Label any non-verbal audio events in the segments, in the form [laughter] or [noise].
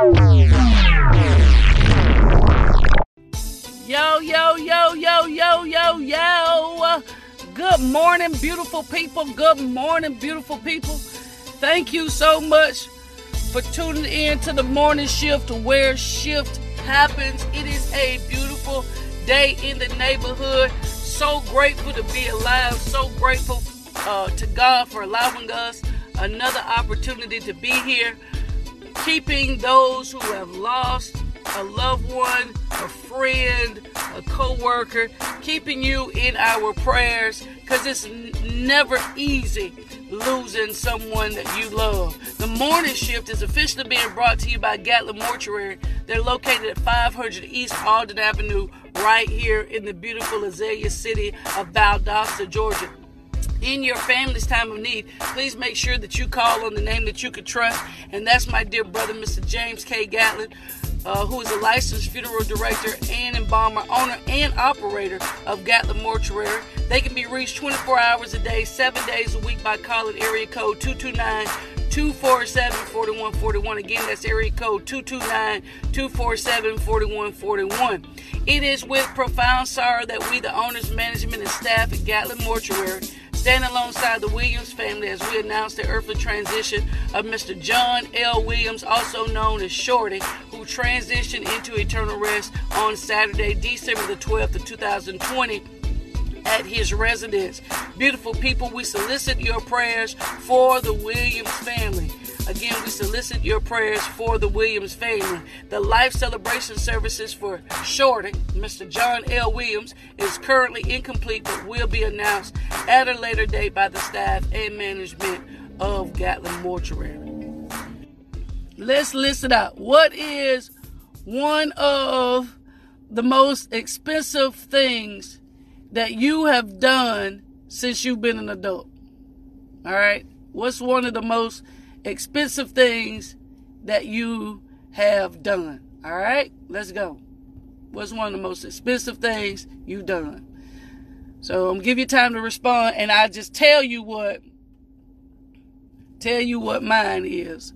Yo, yo, yo, yo, yo, yo, yo. Good morning, beautiful people. Good morning, beautiful people. Thank you so much for tuning in to the morning shift where shift happens. It is a beautiful day in the neighborhood. So grateful to be alive. So grateful uh, to God for allowing us another opportunity to be here, keeping those who have lost a loved one, a friend, a co-worker, keeping you in our prayers because it's n- never easy losing someone that you love. The morning shift is officially being brought to you by Gatlin Mortuary. They're located at 500 East Alden Avenue, right here in the beautiful Azalea City of Valdosta, Georgia in your family's time of need, please make sure that you call on the name that you can trust. And that's my dear brother, Mr. James K. Gatlin, uh, who is a licensed funeral director and embalmer, owner and operator of Gatlin Mortuary. They can be reached 24 hours a day, seven days a week by calling area code 229 247 4141. Again, that's area code 229 247 4141. It is with profound sorrow that we, the owners, management, and staff at Gatlin Mortuary, stand alongside the Williams family as we announce the earthly transition of Mr. John L. Williams, also known as Shorty, who transitioned into eternal rest on Saturday, December the 12th of 2020 at his residence. Beautiful people, we solicit your prayers for the Williams family. Again, we solicit your prayers for the Williams family. The life celebration services for Shorty, Mr. John L. Williams, is currently incomplete but will be announced at a later date by the staff and management of Gatlin Mortuary. Let's list it out. What is one of the most expensive things that you have done since you've been an adult? All right. What's one of the most expensive things that you have done? All right. Let's go. What's one of the most expensive things you've done? So I'm give you time to respond, and I just tell you what, tell you what mine is.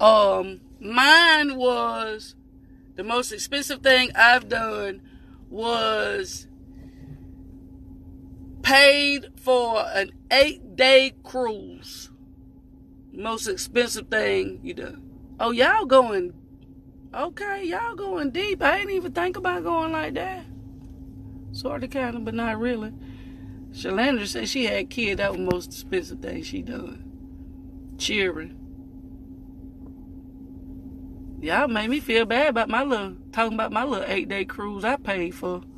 Um, mine was the most expensive thing I've done was paid for an eight day cruise. Most expensive thing you done. Oh, y'all going, okay, y'all going deep. I didn't even think about going like that. Sort of, kind of, but not really. Shalandra said she had kid. That was most expensive thing she done. Cheering. Y'all made me feel bad about my little talking about my little eight day cruise I paid for. [laughs]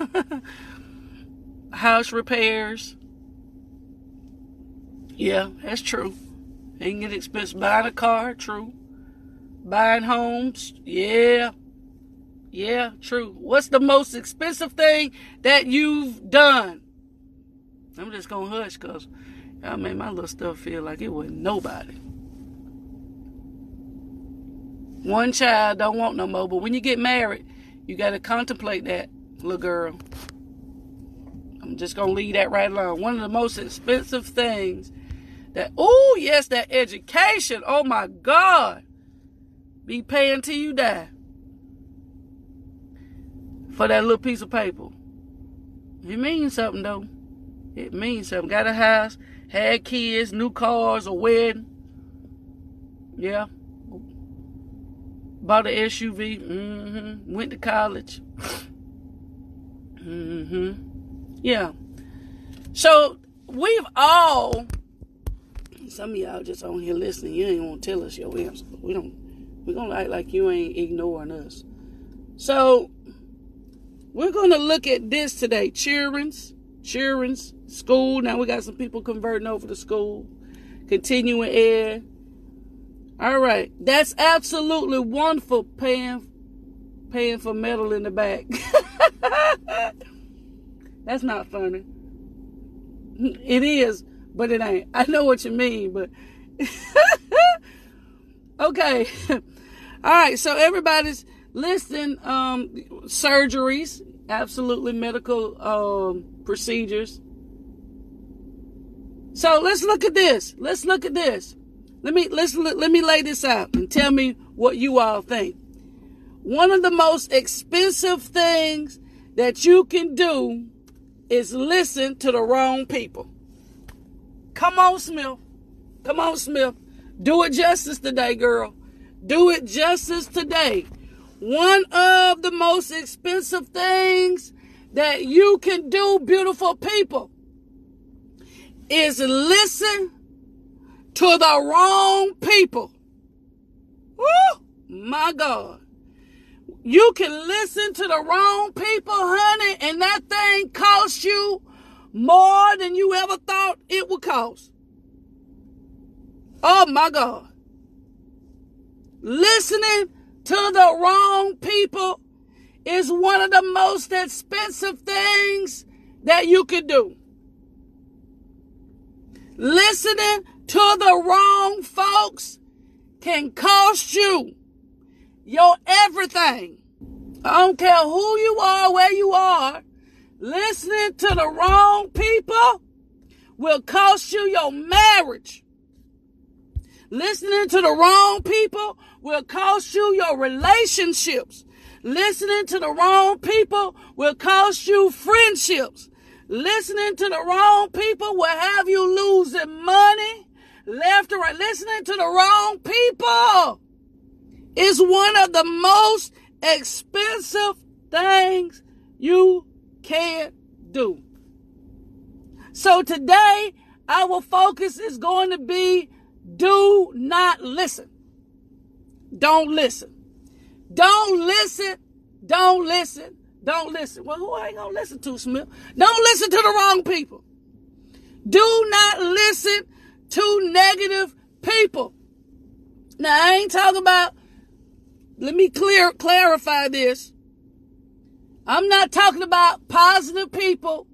[laughs] House repairs. Yeah, that's true. It can get expensive. Buying a car, true. Buying homes, yeah. Yeah, true. What's the most expensive thing that you've done? I'm just gonna hush because y'all made my little stuff feel like it wasn't nobody. One child don't want no more, but when you get married, you gotta contemplate that, little girl. I'm just gonna leave that right alone. One of the most expensive things that oh yes, that education. Oh my God. Be paying till you die for that little piece of paper. It means something though. It means something. Got a house, had kids, new cars, a wedding. Yeah. Bought an SUV. Mm-hmm. Went to college. mm-hmm. Yeah. So we've all some of y'all just on here listening, you ain't to tell us your answer. We don't we're gonna act like you ain't ignoring us. So we're gonna look at this today. Children's, children's, school. Now we got some people converting over to school. Continuing ed. All right. That's absolutely wonderful paying paying for metal in the back. [laughs] That's not funny. It is, but it ain't. I know what you mean, but [laughs] okay. [laughs] All right, so everybody's listing um, surgeries, absolutely medical um, procedures. So let's look at this. Let's look at this. Let me let's let me lay this out and tell me what you all think. One of the most expensive things that you can do is listen to the wrong people. Come on, Smith. Come on, Smith. Do it justice today, girl. Do it justice today. One of the most expensive things that you can do, beautiful people, is listen to the wrong people. Woo! My God. You can listen to the wrong people, honey, and that thing costs you more than you ever thought it would cost. Oh my God. Listening to the wrong people is one of the most expensive things that you can do. Listening to the wrong folks can cost you your everything. I don't care who you are, where you are. Listening to the wrong people will cost you your marriage. Listening to the wrong people will cost you your relationships. Listening to the wrong people will cost you friendships. Listening to the wrong people will have you losing money left or right. Listening to the wrong people is one of the most expensive things you can do. So today, our focus is going to be do not listen. Don't listen. Don't listen. Don't listen. Don't listen. Well, who I ain't gonna listen to Smith? Don't listen to the wrong people. Do not listen to negative people. Now I ain't talking about let me clear clarify this. I'm not talking about positive people,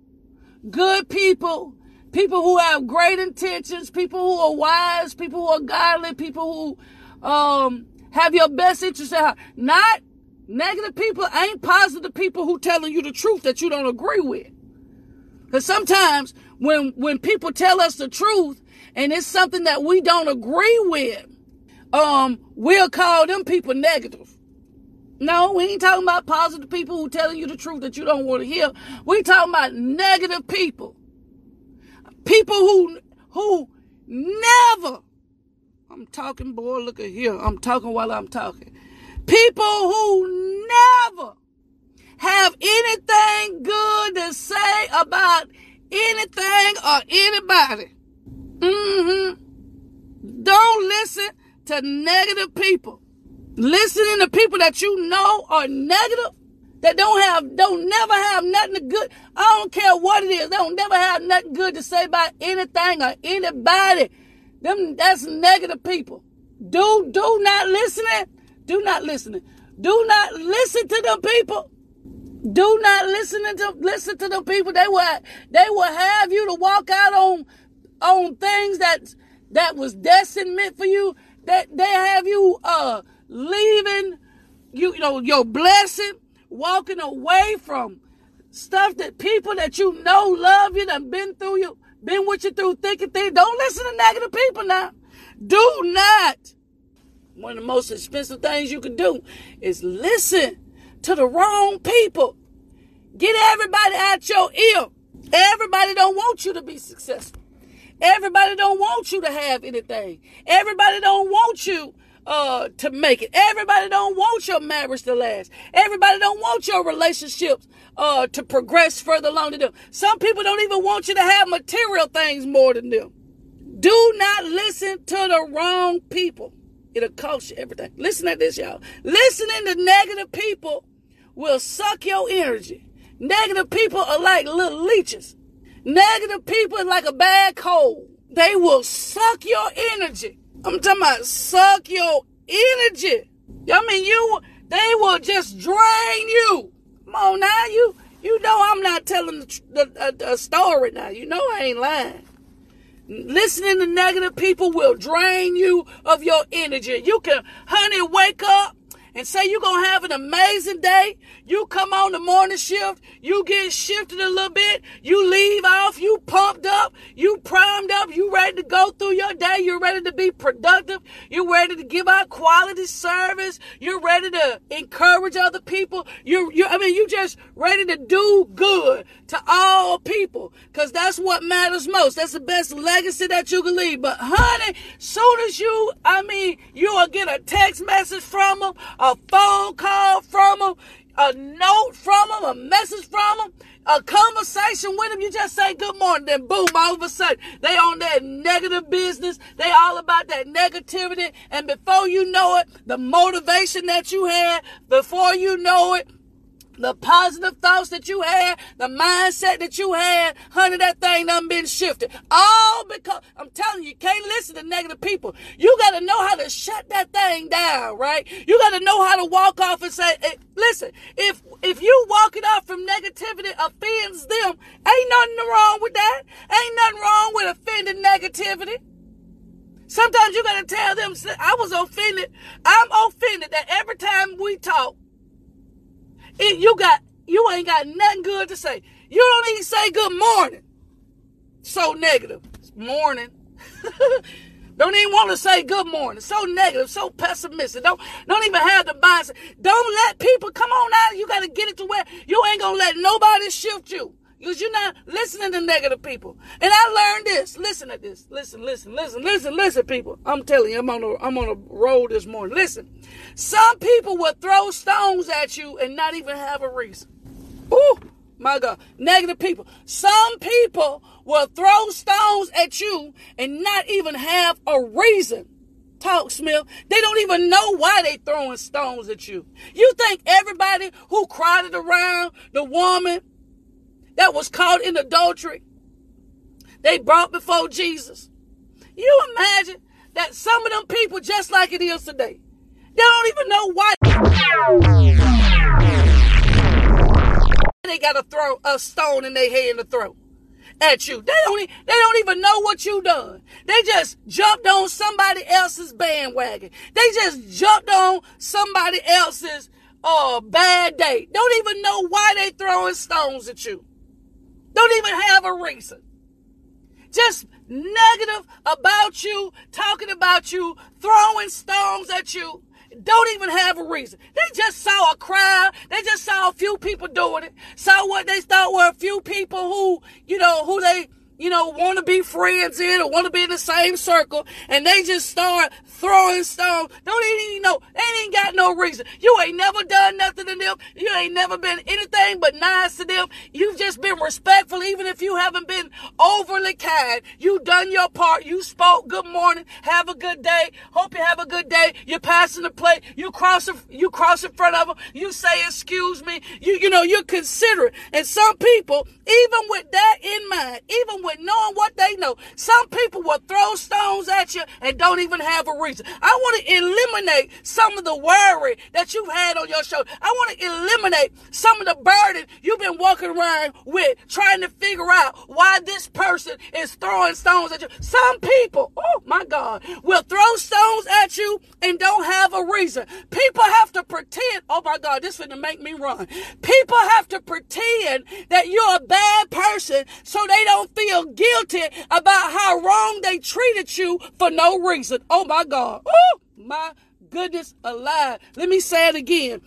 good people, people who have great intentions, people who are wise, people who are godly, people who um, have your best interest at heart. Not negative people ain't positive people who telling you the truth that you don't agree with. Because sometimes when when people tell us the truth and it's something that we don't agree with, um, we'll call them people negative. No, we ain't talking about positive people who telling you the truth that you don't want to hear. We talking about negative people. People who who never I'm talking, boy, look at here. I'm talking while I'm talking. People who never have anything good to say about anything or anybody. Mm-hmm. Don't listen to negative people. Listening to people that you know are negative, that don't have, don't never have nothing good. I don't care what it is. They don't never have nothing good to say about anything or anybody. Them, that's negative people. Do, do not listen. Do not listen. Do not listen to them people. Do not listen to listen to them people. They will they will have you to walk out on on things that that was destined meant for you. That they, they have you uh leaving you, you know, your blessing, walking away from stuff that people that you know love you, that been through you, been with you through thick and. Don't listen to negative people now. Do not. One of the most expensive things you can do is listen to the wrong people. Get everybody out your ear. Everybody don't want you to be successful. Everybody don't want you to have anything. Everybody don't want you uh, to make it. Everybody don't want your marriage to last. Everybody don't want your relationships uh, to progress further along than them. Some people don't even want you to have material things more than them. Do not listen to the wrong people. It'll cost you everything. Listen to this, y'all. Listening to negative people will suck your energy. Negative people are like little leeches. Negative people like a bad cold. They will suck your energy. I'm talking about suck your energy. I mean, you, they will just drain you. Come on now, you, you know I'm not telling the, the, the story now. You know I ain't lying. Listening to negative people will drain you of your energy. You can, honey, wake up and say you're going to have an amazing day. You come on the morning shift, you get shifted a little bit, you leave off, you pumped up, you primed up, you ready to go through your day, you're ready to be productive, you're ready to give out quality service, you're ready to encourage other people. You're, you I mean, you just ready to do good to all people because that's what matters most. That's the best legacy that you can leave. But honey, soon as you, I mean, you will get a text message from them, a phone call from them, a note from them, a message from them, a conversation with them. You just say good morning, then boom, all of a sudden they on that negative business. They all about that negativity. And before you know it, the motivation that you had, before you know it, the positive thoughts that you had, the mindset that you had, honey, that thing done been shifted. All because, I'm telling you, you can't listen to negative people. You got to know how to shut that thing down, right? You got to know how to walk off and say, hey, listen, if, if you walking off from negativity offends them, ain't nothing wrong with that. Ain't nothing wrong with offending negativity. Sometimes you got to tell them, I was offended. I'm offended that every time we talk, it, you got you ain't got nothing good to say. You don't even say good morning. So negative. Morning. [laughs] don't even want to say good morning. So negative, so pessimistic. Don't don't even have the mindset. Don't let people come on out. You gotta get it to where you ain't gonna let nobody shift you. Because you're not listening to negative people. And I learned this. Listen to this. Listen, listen, listen, listen, listen, people. I'm telling you, I'm on a, I'm on a road this morning. Listen. Some people will throw stones at you and not even have a reason. Ooh, my God. Negative people. Some people will throw stones at you and not even have a reason. Talk, Smith. They don't even know why they throwing stones at you. You think everybody who crowded around the woman that was caught in adultery, they brought before Jesus. You imagine that some of them people, just like it is today, they don't even know why they gotta throw a stone in their head in the throat at you. They don't, they don't even know what you done. They just jumped on somebody else's bandwagon. They just jumped on somebody else's uh, bad day. Don't even know why they throwing stones at you. Don't even have a reason. Just negative about you, talking about you, throwing stones at you. Don't even have a reason. They just saw a crowd. They just saw a few people doing it. Saw what they thought were a few people who, you know, who they you know, want to be friends in or want to be in the same circle, and they just start throwing stones. Don't even know. They ain't got no reason. You ain't never done nothing to them. You ain't never been anything but nice to them. You've just been respectful, even if you haven't been overly kind. You done your part. You spoke. Good morning. Have a good day. Hope you have a good day. You're passing the plate. You cross. You cross in front of them. You say, "Excuse me." You you know you're considerate. And some people, even with that in mind, even with knowing what they know. Some people will throw stones at you and don't even have a reason. I want to eliminate some of the worry that you've had on your shoulder. I want to eliminate some of the burden you've been walking around with trying to figure out why this person is throwing stones at you. Some people, oh my God, will throw stones at you and don't have a reason. People have to pretend, oh my God, this is going to make me run. People have to pretend that you're a bad person so they don't feel guilty about how wrong they treated you for no reason. Oh my God. Oh my goodness alive. Let me say it again.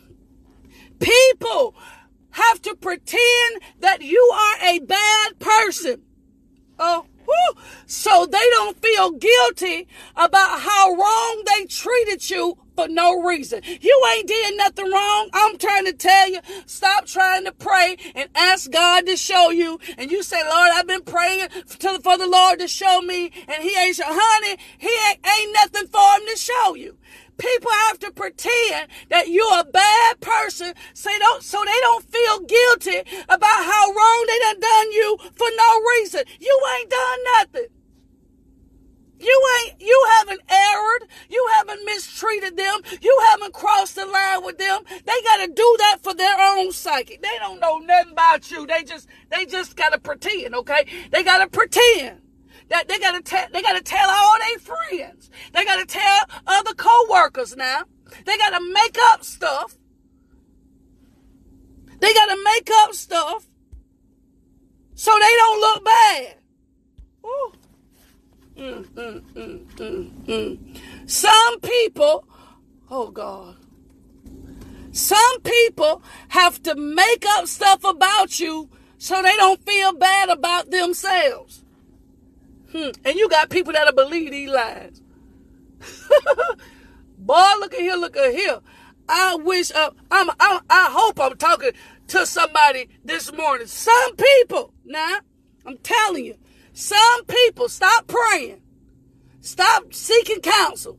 People have to pretend that you are a bad person. Oh, so they don't feel guilty about how wrong they treated you for no reason. You ain't did nothing wrong. I'm trying to tell you, stop trying to pray and ask God to show you. And you say, Lord, I've been praying for the Lord to show me, and He ain't. Honey, He ain't, ain't nothing for Him to show you. People have to pretend that you're a bad person so they don't, so they don't feel guilty about how wrong they done done you for no reason. You ain't done nothing. You ain't, you haven't erred. You haven't mistreated them. You haven't crossed the line with them. They got to do that for their own psyche. They don't know nothing about you. They just, they just got to pretend, okay? They got to pretend. That they gotta tell they gotta tell all their friends. They gotta tell other co-workers now. They got to make up stuff. They got to make up stuff so they don't look bad. Mm, mm, mm, Some people, oh God, some people have to make up stuff about you so they don't feel bad about themselves. Hmm. And you got people that'll believe these lies. [laughs] Boy, look at here, look at here. I wish, uh, I'm, I, I hope I'm talking to somebody this morning. Some people, now, I'm telling you, some people stop praying, stop seeking counsel.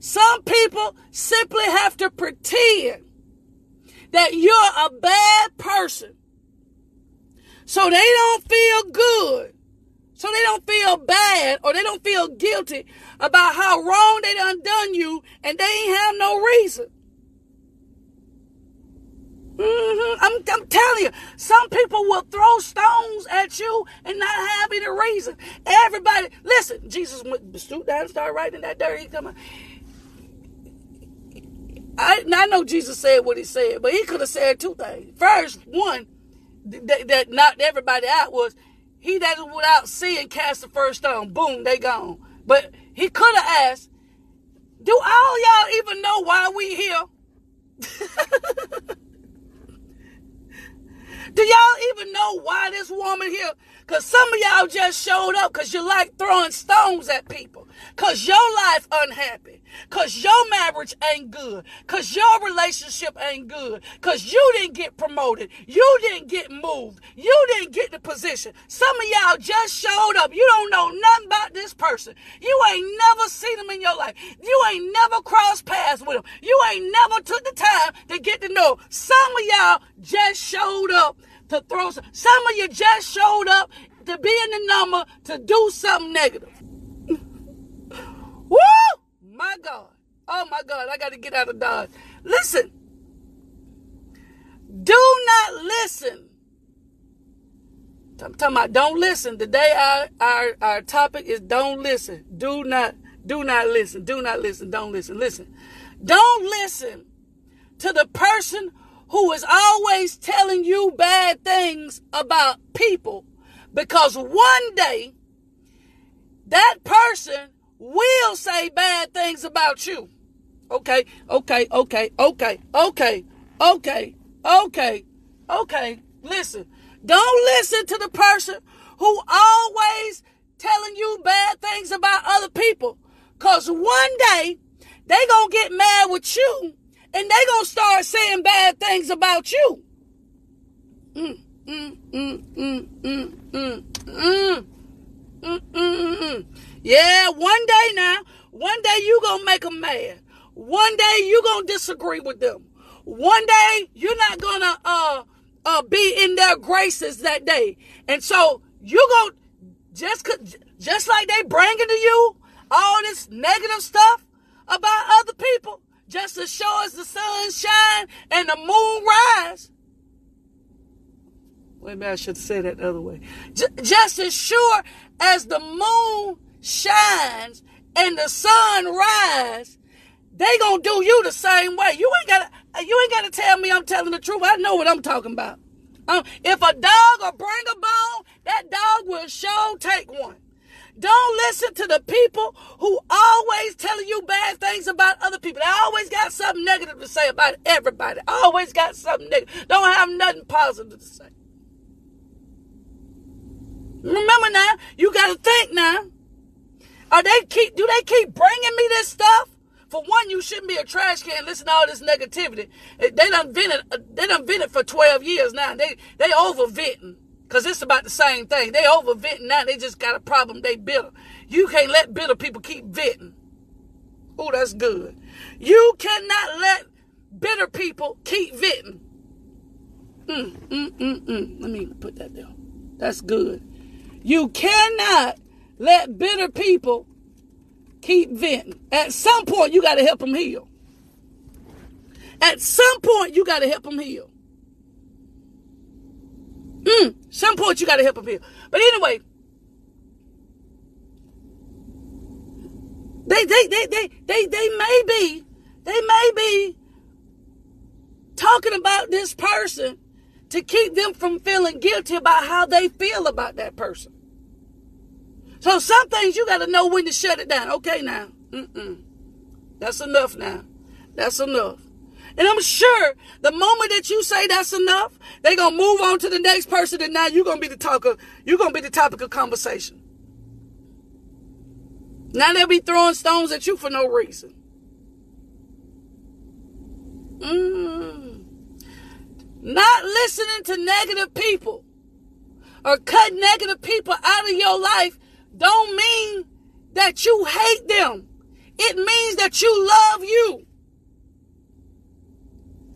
Some people simply have to pretend that you're a bad person so they don't feel good so they don't feel bad or they don't feel guilty about how wrong they done done you and they ain't have no reason. I'm, I'm telling you, some people will throw stones at you and not have any reason. Everybody, listen, Jesus went stoop down and started writing that dirt. He come on. I, I know Jesus said what he said, but he could have said two things. First, one, that, that knocked everybody out was he that without sin cast the first stone. Boom, they gone. But he could have asked, do all y'all even know why we here? [laughs] do y'all even know why this woman here? Because some of y'all just showed up because you like throwing stones at people. Because your life unhappy. Because your marriage ain't good. Because your relationship ain't good. Because you didn't get promoted. You didn't get moved. You didn't get the position. Some of y'all just showed up. You don't know nothing about this person. You ain't never seen them in your life. You ain't never crossed paths with them. You ain't never took the time to get to know. Some of y'all just showed up to throw some. Some of you just showed up to be in the number to do something negative. [laughs] Woo! My God. Oh my God. I got to get out of Dodge. Listen. Do not listen. I'm talking about don't listen. Today our, our, our topic is don't listen. Do not, do not listen. Do not listen. Don't listen. Listen. Don't listen to the person who is always telling you bad things about people because one day that person will say bad things about you. Okay, okay, okay, okay, okay, okay, okay, okay. Listen, don't listen to the person who always telling you bad things about other people. Cause one day they gonna get mad with you and they gonna start saying bad things about you. Yeah, one day now, one day you gonna make them mad. One day you gonna disagree with them. One day you're not gonna uh uh be in their graces that day, and so you gonna just just like they bringing to you all this negative stuff about other people just as sure as the sun shine and the moon rise. Maybe I should say that the other way. J- just as sure as the moon shines and the sun rise, they gonna do you the same way. You ain't gotta you ain't gotta tell me I'm telling the truth. I know what I'm talking about. Um, if a dog will bring a bone, that dog will sure take one. Don't listen to the people who always telling you bad things about other people. They always got something negative to say about everybody. Always got something negative. Don't have nothing positive to say. Remember now, you got to think now. Are they keep? Do they keep bringing me this stuff? For one, you shouldn't be a trash can. Listen to all this negativity. They done vented. Uh, they done vented for twelve years now. They they over venting because it's about the same thing. They over venting now. They just got a problem. They bitter. You can't let bitter people keep venting. Oh, that's good. You cannot let bitter people keep venting. Mm, mm, mm, mm. Let me put that down. That's good. You cannot let bitter people keep venting. At some point, you got to help them heal. At some point, you got to help them heal. Mm, some point, you got to help them heal. But anyway, they, they, they, they, they, they may be They may be talking about this person to keep them from feeling guilty about how they feel about that person. So some things you got to know when to shut it down. Okay, now. Mm-mm. That's enough now. That's enough. And I'm sure the moment that you say that's enough, they're gonna move on to the next person, and now you're gonna be the talk of you're gonna be the topic of conversation. Now they'll be throwing stones at you for no reason. Mm. Not listening to negative people or cut negative people out of your life don't mean that you hate them. It means that you love you.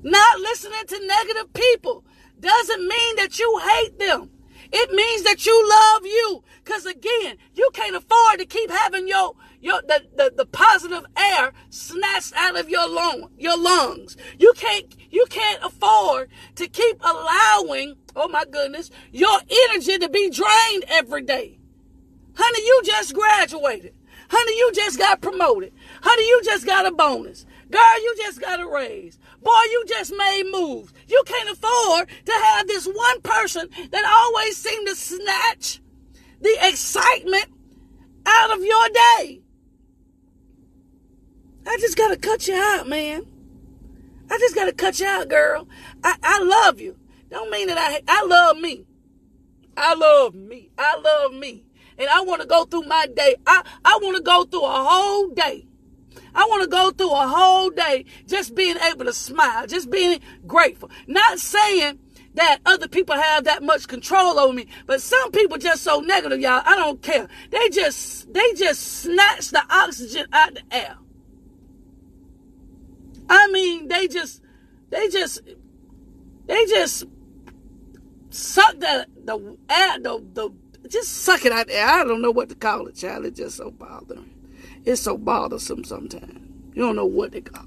Not listening to negative people doesn't mean that you hate them. It means that you love you. Cause again, you can't afford to keep having your your the, the, the positive air snatched out of your lung your lungs. You can't you can't afford to keep allowing, oh my goodness, your energy to be drained every day. Honey, you just graduated. Honey, you just got promoted. Honey, you just got a bonus. Girl, you just got a raise. Boy, you just made moves. You can't afford to have this one person that always seem to snatch the excitement out of your day. I just gotta cut you out, man. I just gotta cut you out, girl. I, I love you. Don't mean that I I love me. I love me. I love me. And I want to go through my day. I, I want to go through a whole day I want to go through a whole day just being able to smile, just being grateful. Not saying that other people have that much control over me, but some people just so negative, y'all. I don't care. They just they just snatch the oxygen out the air. I mean, they just they just they just suck the the air the the just suck it out there. I don't know what to call it, child. It's just so bothering. It's so bothersome sometimes. You don't know what to call.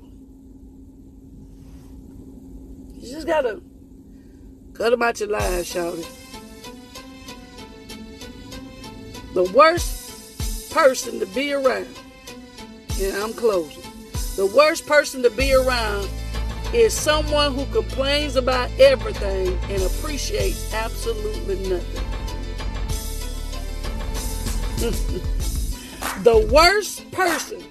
You just gotta cut them out your life, shouty. The worst person to be around, and I'm closing. The worst person to be around is someone who complains about everything and appreciates absolutely nothing. [laughs] The worst person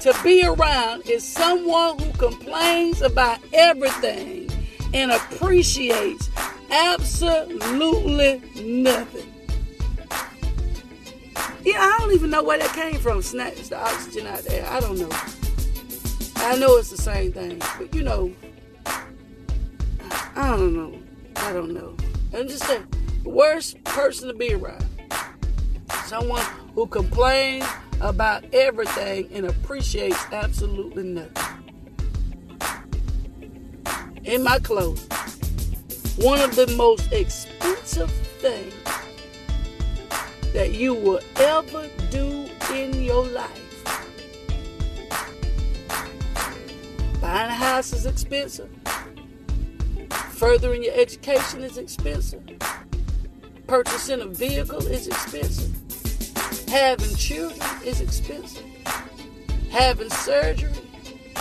to be around is someone who complains about everything and appreciates absolutely nothing. Yeah, I don't even know where that came from. Snatch the oxygen out there. I don't know. I know it's the same thing, but you know, I don't know. I don't know. I'm just saying, the worst person to be around. Someone who complains about everything and appreciates absolutely nothing. In my clothes, one of the most expensive things that you will ever do in your life. Buying a house is expensive. Furthering your education is expensive. Purchasing a vehicle is expensive. Having children is expensive. Having surgery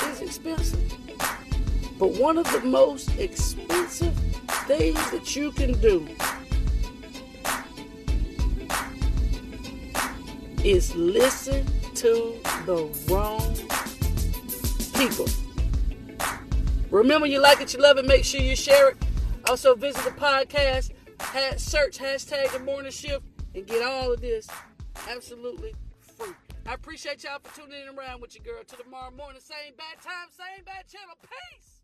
is expensive. But one of the most expensive things that you can do is listen to the wrong people. Remember, you like it, you love it, make sure you share it. Also, visit the podcast, search hashtag the morning shift, and get all of this absolutely free. I appreciate y'all for tuning in around with your girl. To tomorrow morning, same bad time, same bad channel. Peace.